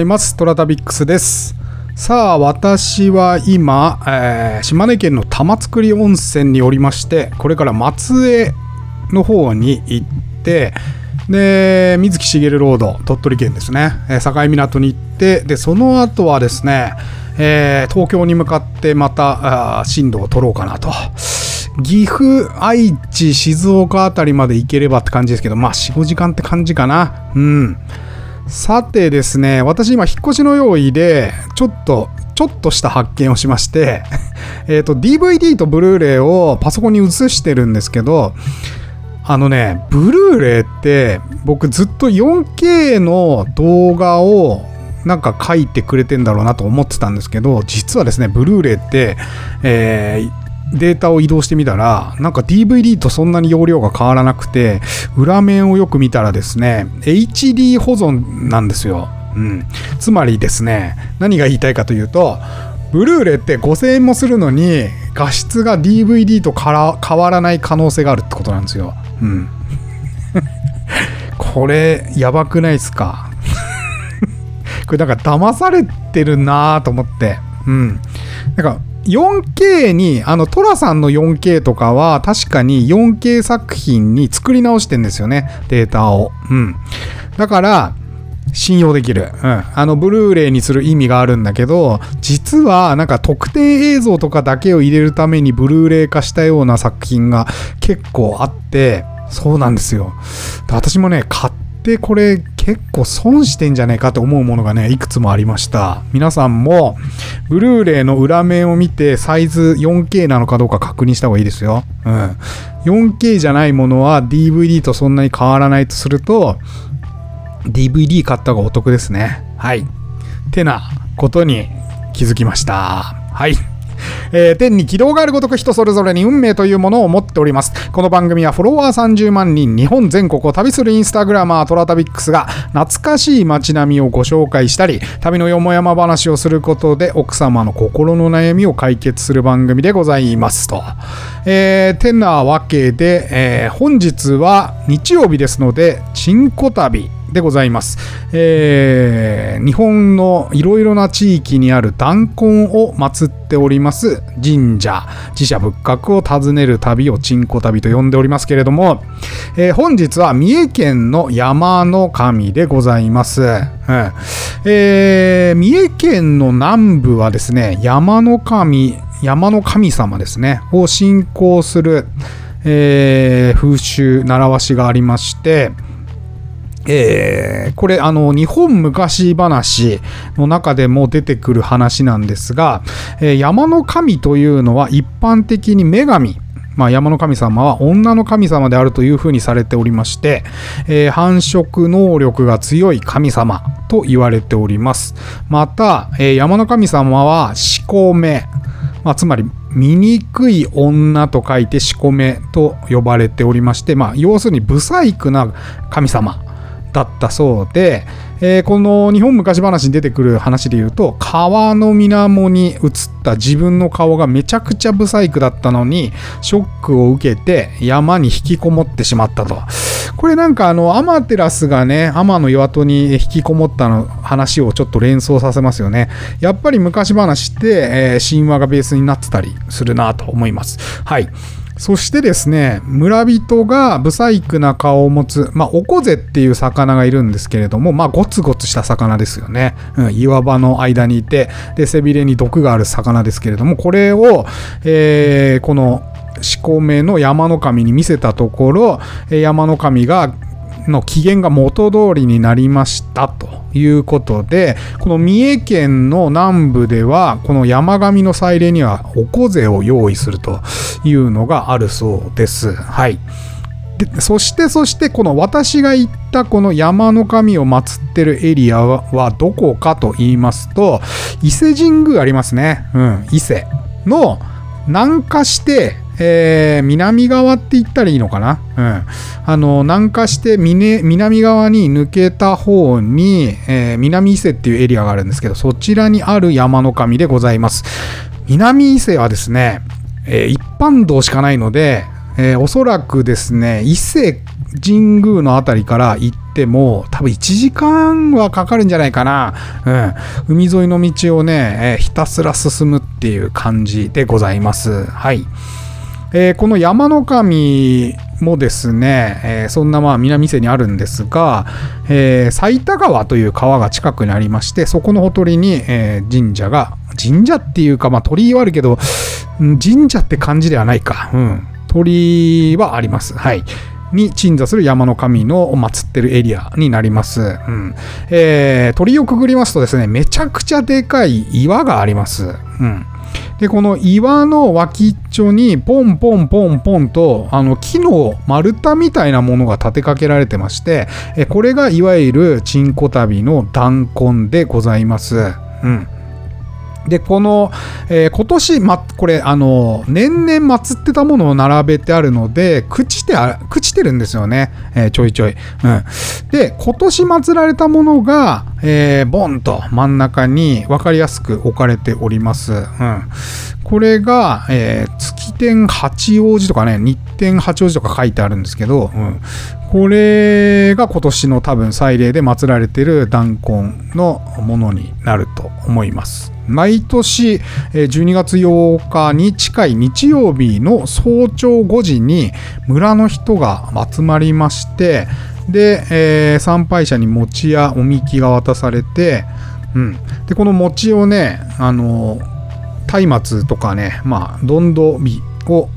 います。トラタビックスです。さあ、私は今、えー島根県の玉造温泉におりまして、これから松江の方に行って、で、水木しげるロード、鳥取県ですね、えー境港に行って、で、その後はですね、えー東京に向かってまたあー進路を取ろうかなと。岐阜、愛知、静岡あたりまで行ければって感じですけど、まあ4、5時間って感じかな。うん。さてですね、私今引っ越しの用意で、ちょっと、ちょっとした発見をしまして、えっと、DVD とブルーレイをパソコンに移してるんですけど、あのね、ブルーレイって僕ずっと 4K の動画をなんか書いてくれてんだろうなと思ってたんですけど、実はですね、ブルーレイって、えデータを移動してみたら、なんか DVD とそんなに容量が変わらなくて、裏面をよく見たらですね、HD 保存なんですよ。うん。つまりですね、何が言いたいかというと、ブルーレイって5000円もするのに、画質が DVD とから変わらない可能性があるってことなんですよ。うん。これ、やばくないですか？これなんか騙されてるなぁと思って。うん。なんか 4K に、あの、トラさんの 4K とかは確かに 4K 作品に作り直してんですよね。データを。うん。だから、信用できる。うん。あの、ブルーレイにする意味があるんだけど、実はなんか特定映像とかだけを入れるためにブルーレイ化したような作品が結構あって、そうなんですよ。私もね、買ってこれ結構損してんじゃねえかと思うものがね、いくつもありました。皆さんも、ブルーレイの裏面を見てサイズ 4K なのかどうか確認した方がいいですよ。うん。4K じゃないものは DVD とそんなに変わらないとすると、DVD 買った方がお得ですね。はい。てなことに気づきました。はい。えー天に軌道があるごとく人それぞれに運命というものを持っております。この番組はフォロワー30万人、日本全国を旅するインスタグラマートラタビックスが懐かしい街並みをご紹介したり、旅のよもやま話をすることで奥様の心の悩みを解決する番組でございますと。えー、てなわけで、えー本日は日曜日ですので、チンコ旅。でございます、えー日本のいろいろな地域にある弾痕を祀っております。神社寺社仏閣を訪ねる旅をチンコ旅と呼んでおりますけれども、えー本日は三重県の山の神でございます、うんえー三重県の南部はですね山の神山の神様ですねを信仰する、えー風習習わしがありましてえーこれあの日本昔話の中でも出てくる話なんですが、えー山の神というのは一般的に女神。まあ、山の神様は女の神様であるというふうにされておりまして、えー繁殖能力が強い神様と言われております。また、えー山の神様は四股目、まあ、つまり醜い女と書いて四股目と呼ばれておりまして、まあ、要するに不細工な神様。だったそうで、えーこの日本昔話に出てくる話で言うと川の水面に映った自分の顔がめちゃくちゃ不細工だったのにショックを受けて山に引きこもってしまったと。これなんかあのアマテラスがね天の岩戸に引きこもったの話をちょっと連想させますよね。やっぱり昔話って、えー神話がベースになってたりするなと思います。はい。そしてですね、村人がブサイクな顔を持つ、まあ、オコゼっていう魚がいるんですけれども、まあ、ゴツゴツした魚ですよね。うん、岩場の間にいて、で、背びれに毒がある魚ですけれども、これを、えーこの、四股目の山の神に見せたところ、山の神が、の機嫌が元通りになりましたということでこの三重県の南部ではこの山上の祭礼にはおこぜを用意するというのがあるそうです。はいでそしてそしてこの私が行ったこの山の神を祀ってるエリアはどこかと言いますと伊勢神宮ありますね。うん、伊勢の南下して、えー南側って言ったらいいのかな、うん、あの南下して南側に抜けた方に、えー南伊勢っていうエリアがあるんですけどそちらにある山の神でございます南伊勢はですね、えー一般道しかないので、えおそらくですね伊勢神宮のあたりから行っても多分1時間はかかるんじゃないかな。うん。海沿いの道をね、え、ひたすら進むっていう感じでございます。はい。えー、この山の神もですね、えー、そんなまあ南瀬にあるんですが、えー、埼玉川という川が近くにありましてそこのほとりに、えー、神社が神社っていうかまあ鳥居はあるけど神社って感じではないか、うん、鳥居はあります。はい。に鎮座する山の神の祀ってるエリアになります。うんえー、鳥居をくぐりますとですね、めちゃくちゃでかい岩があります。うん、で、この岩の脇っちょにポンポンポンポンとあの木の丸太みたいなものが立てかけられてまして、えこれがいわゆるチンコ旅の弾痕でございます。うん。で、この、えー、今年、ま、これ、あの、年々祀ってたものを並べてあるので、朽ちて、朽ちてるんですよね。えー、ちょいちょい。うん。で、今年祀られたものが、えー、ボンと真ん中に分かりやすく置かれております。うん。これが、えー、月天八王子とかね、日天八王子とか書いてあるんですけど、うん、これが今年の多分祭礼で祀られてる弾痕のものになると思います。毎年12月8日に近い日曜日の早朝5時に村の人が集まりましてで、えー、参拝者に餅やおみきが渡されて、うん、でこの餅をねあの松明とかねまあどんど火を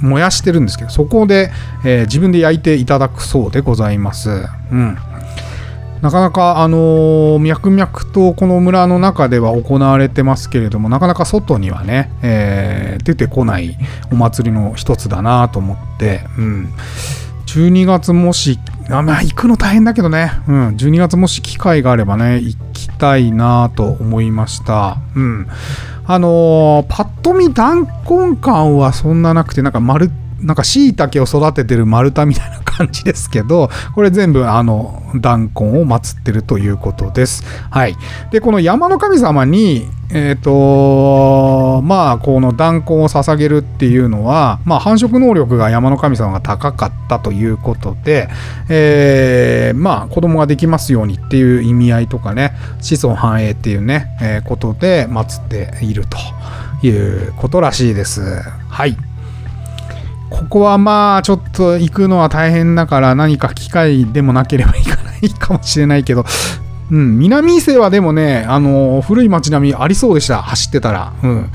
燃やしてるんですけどそこで、えー、自分で焼いていただくそうでございます。うんなかなか、あのー、脈々とこの村の中では行われてますけれども、なかなか外にはね、えー、出てこないお祭りの一つだなと思って、うん。12月もし、あまあ、行くの大変だけどね、うん、12月もし機会があればね、行きたいなと思いました。うん。あのー、パッと見弾痕感はそんななくて、なんか丸、なんか椎茸を育ててる丸太みたいな感じですけど、これ全部あの、弾痕を祀ってるということです。はい。で、この山の神様に、えっ、ー、と、まあ、この弾痕を捧げるっていうのは、まあ、繁殖能力が山の神様が高かったということで、えー、まあ、子供ができますようにっていう意味合いとかね、子孫繁栄っていうね、えー、ことで祀っているということらしいです。はい。ここはまあちょっと行くのは大変だから何か機会でもなければ行かないかもしれないけど、うん、南伊勢はでもね、あの古い街並みありそうでした、走ってたら。うん。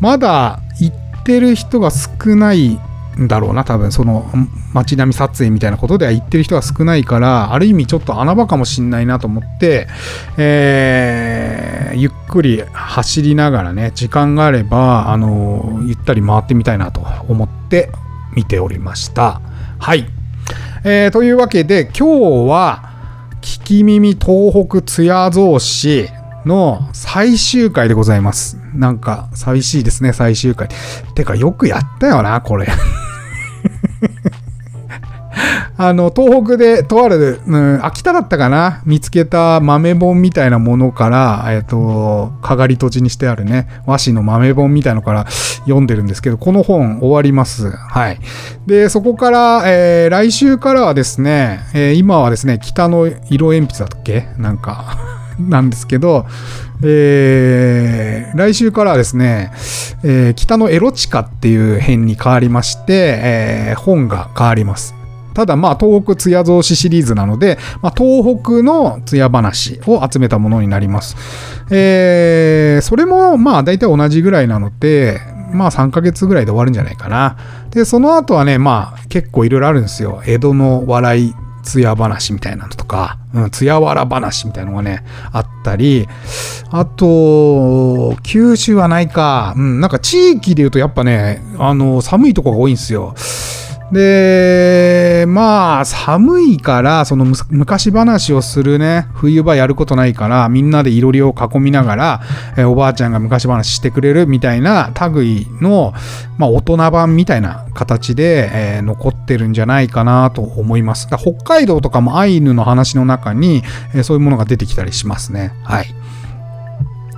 まだ行ってる人が少ないんだろうな、多分その街並み撮影みたいなことでは行ってる人が少ないから、ある意味ちょっと穴場かもしんないなと思って、えー、ゆっくり走りながらね、時間があれば、あのゆったり回ってみたいなと思って見ておりました。はい。えー、というわけで今日は聞き耳東北津屋造詞の最終回でございます。なんか寂しいですね、最終回。てかよくやったよな、これ。あの、東北でとある、うん、秋田だったかな見つけた豆本みたいなものから、えっ、と、かがり土地にしてあるね、和紙の豆本みたいのから読んでるんですけど、この本終わります。はい。で、そこから、えー、来週からはですね、えー、今はですね、北の色鉛筆だっけ？なんか なんですけど、えー、来週からはですね、えー、北のエロチカっていう編に変わりまして、えー、本が変わります。ただまあ東北艶造詞シリーズなので、まあ、東北の艶話を集めたものになります。えー、それもまあ大体同じぐらいなので、まあ3ヶ月ぐらいで終わるんじゃないかな。で、その後はね、まあ結構いろいろあるんですよ。江戸の笑い艶話みたいなのとか、うん、艶わら話みたいなのがね、あったり、あと、九州はないか、うん、なんか地域で言うとやっぱね、あの、寒いとこが多いんですよ。で、まあ、寒いから、その昔話をするね、冬場やることないから、みんなでいろりを囲みながら、えおばあちゃんが昔話してくれるみたいな類の、まあ、大人版みたいな形で、えー、残ってるんじゃないかなと思います。北海道とかもアイヌの話の中に、えー、そういうものが出てきたりしますね。はい。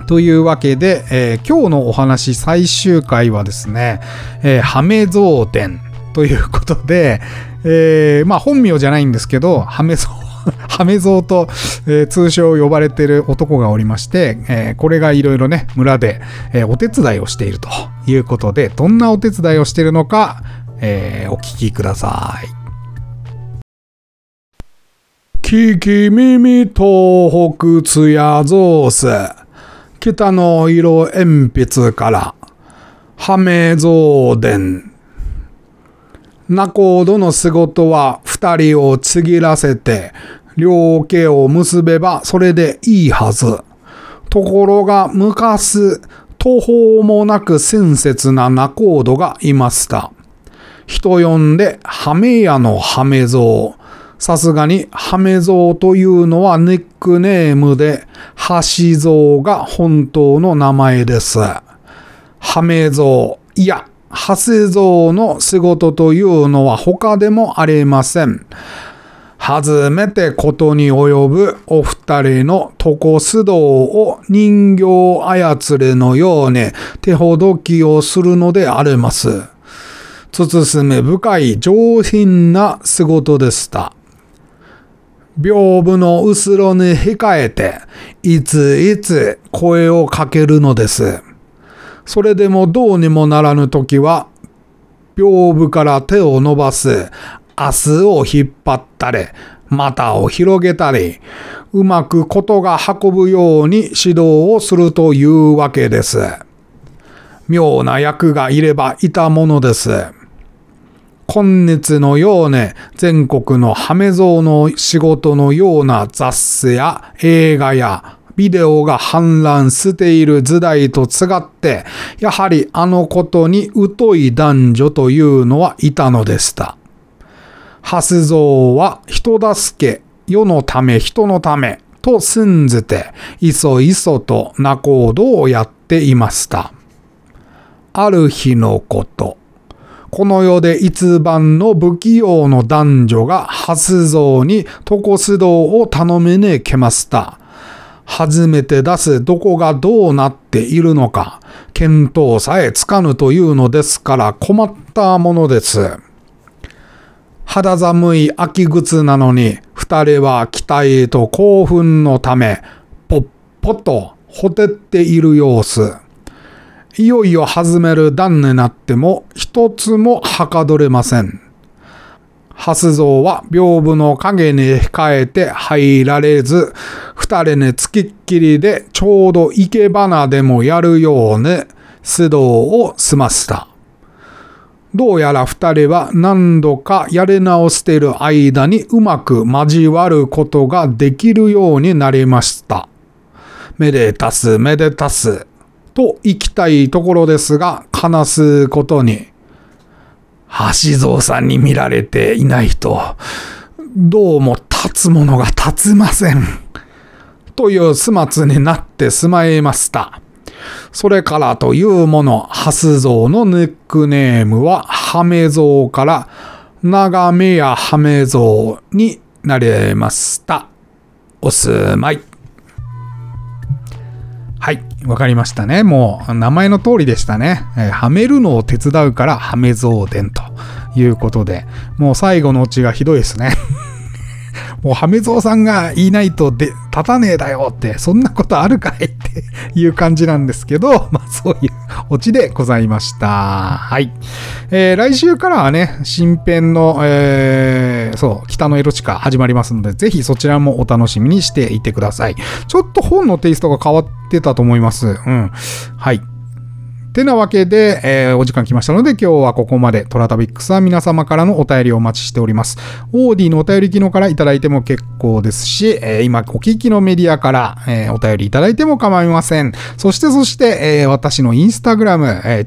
というわけで、えー、今日のお話最終回はですね、えー、ハメゾーデン ということで、えー、まあ本名じゃないんですけど、ハメゾウ ハメゾウと、えー、通称呼ばれてる男がおりまして、えー、これがいろいろね、村で、えー、お手伝いをしているということで、どんなお手伝いをしているのか、えお聞きください。聞き耳東北つやぞうす。北の色鉛筆から、ハメゾウデン。仲人の仕事は二人をちぎらせて、両家を結べばそれでいいはず。ところが昔、途方もなく親切な仲人がいました。人呼んで、ハメ屋のハメゾウ。さすがに、ハメゾウというのはニックネームで、ハシゾウが本当の名前です。ハメゾウ、いや、ハセゾウの仕事というのは他でもありません。初めてことに及ぶお二人の床須道を人形操れのように手ほどきをするのであります。慎め深い上品な仕事でした。屏風の後ろに控えて、いついつ声をかけるのです。それでもどうにもならぬときは、屏風から手を伸ばす、明日を引っ張ったり、股を広げたり、うまくことが運ぶように指導をするというわけです。妙な役がいればいたものです。今日のように全国のハメゾウの仕事のような雑誌や映画やビデオが氾濫している時代と違って、やはりあのことに疎い男女というのはいたのでした。ハスゾウは人助け、世のため人のためと信じて、いそいそと仲人をやっていました。ある日のこと、この世で一番の不器用の男女がハスゾウに床須道を頼めねえけました。初めて出すどこがどうなっているのか、見当さえつかぬというのですから困ったものです。肌寒い秋靴なのに、二人は期待と興奮のため、ぽっぽとほてっている様子。いよいよ始める段になっても一つもはかどれません。ハス像は屏風の影に控えて入られず、二人につきっきりでちょうど生け花でもやるように指導を済ませた。どうやら二人は何度かやり直している間にうまく交わることができるようになりました。めでたすめでたすと行きたいところですが、悲すことに橋蔵さんに見られていないと、どうも立つものが立つません。という始末になってしまいました。それからというもの、ハスゾウのニックネームはハメゾウから長めやハメゾウになりました。おすま。い。分かりましたね。もう、名前の通りでしたね。えー、はめるのを手伝うから、はめ増伝ということで、もう最後のオチがひどいですね。もう、ハメゾウさんがいないとで立たねえだよって、そんなことあるかいっていう感じなんですけど、まあそういうオチでございました。はい。えー、来週からはね、新編の、えー、そう、北のエロチカ始まりますので、ぜひそちらもお楽しみにしていてください。ちょっと本のテイストが変わってたと思います。うん。はい。てなわけで、えー、お時間来ましたので今日はここまでトラタビックスは皆様からのお便りをお待ちしております。オーディのお便り機能からいただいても結構ですし、えー、今お聞きのメディアから、えー、お便りいただいても構いません。そしてそして、えー、私のインスタグラム、えー、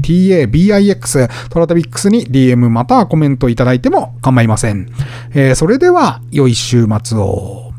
toratabix トラタビックスに DM またはコメントいただいても構いません。えー、それでは良い週末を。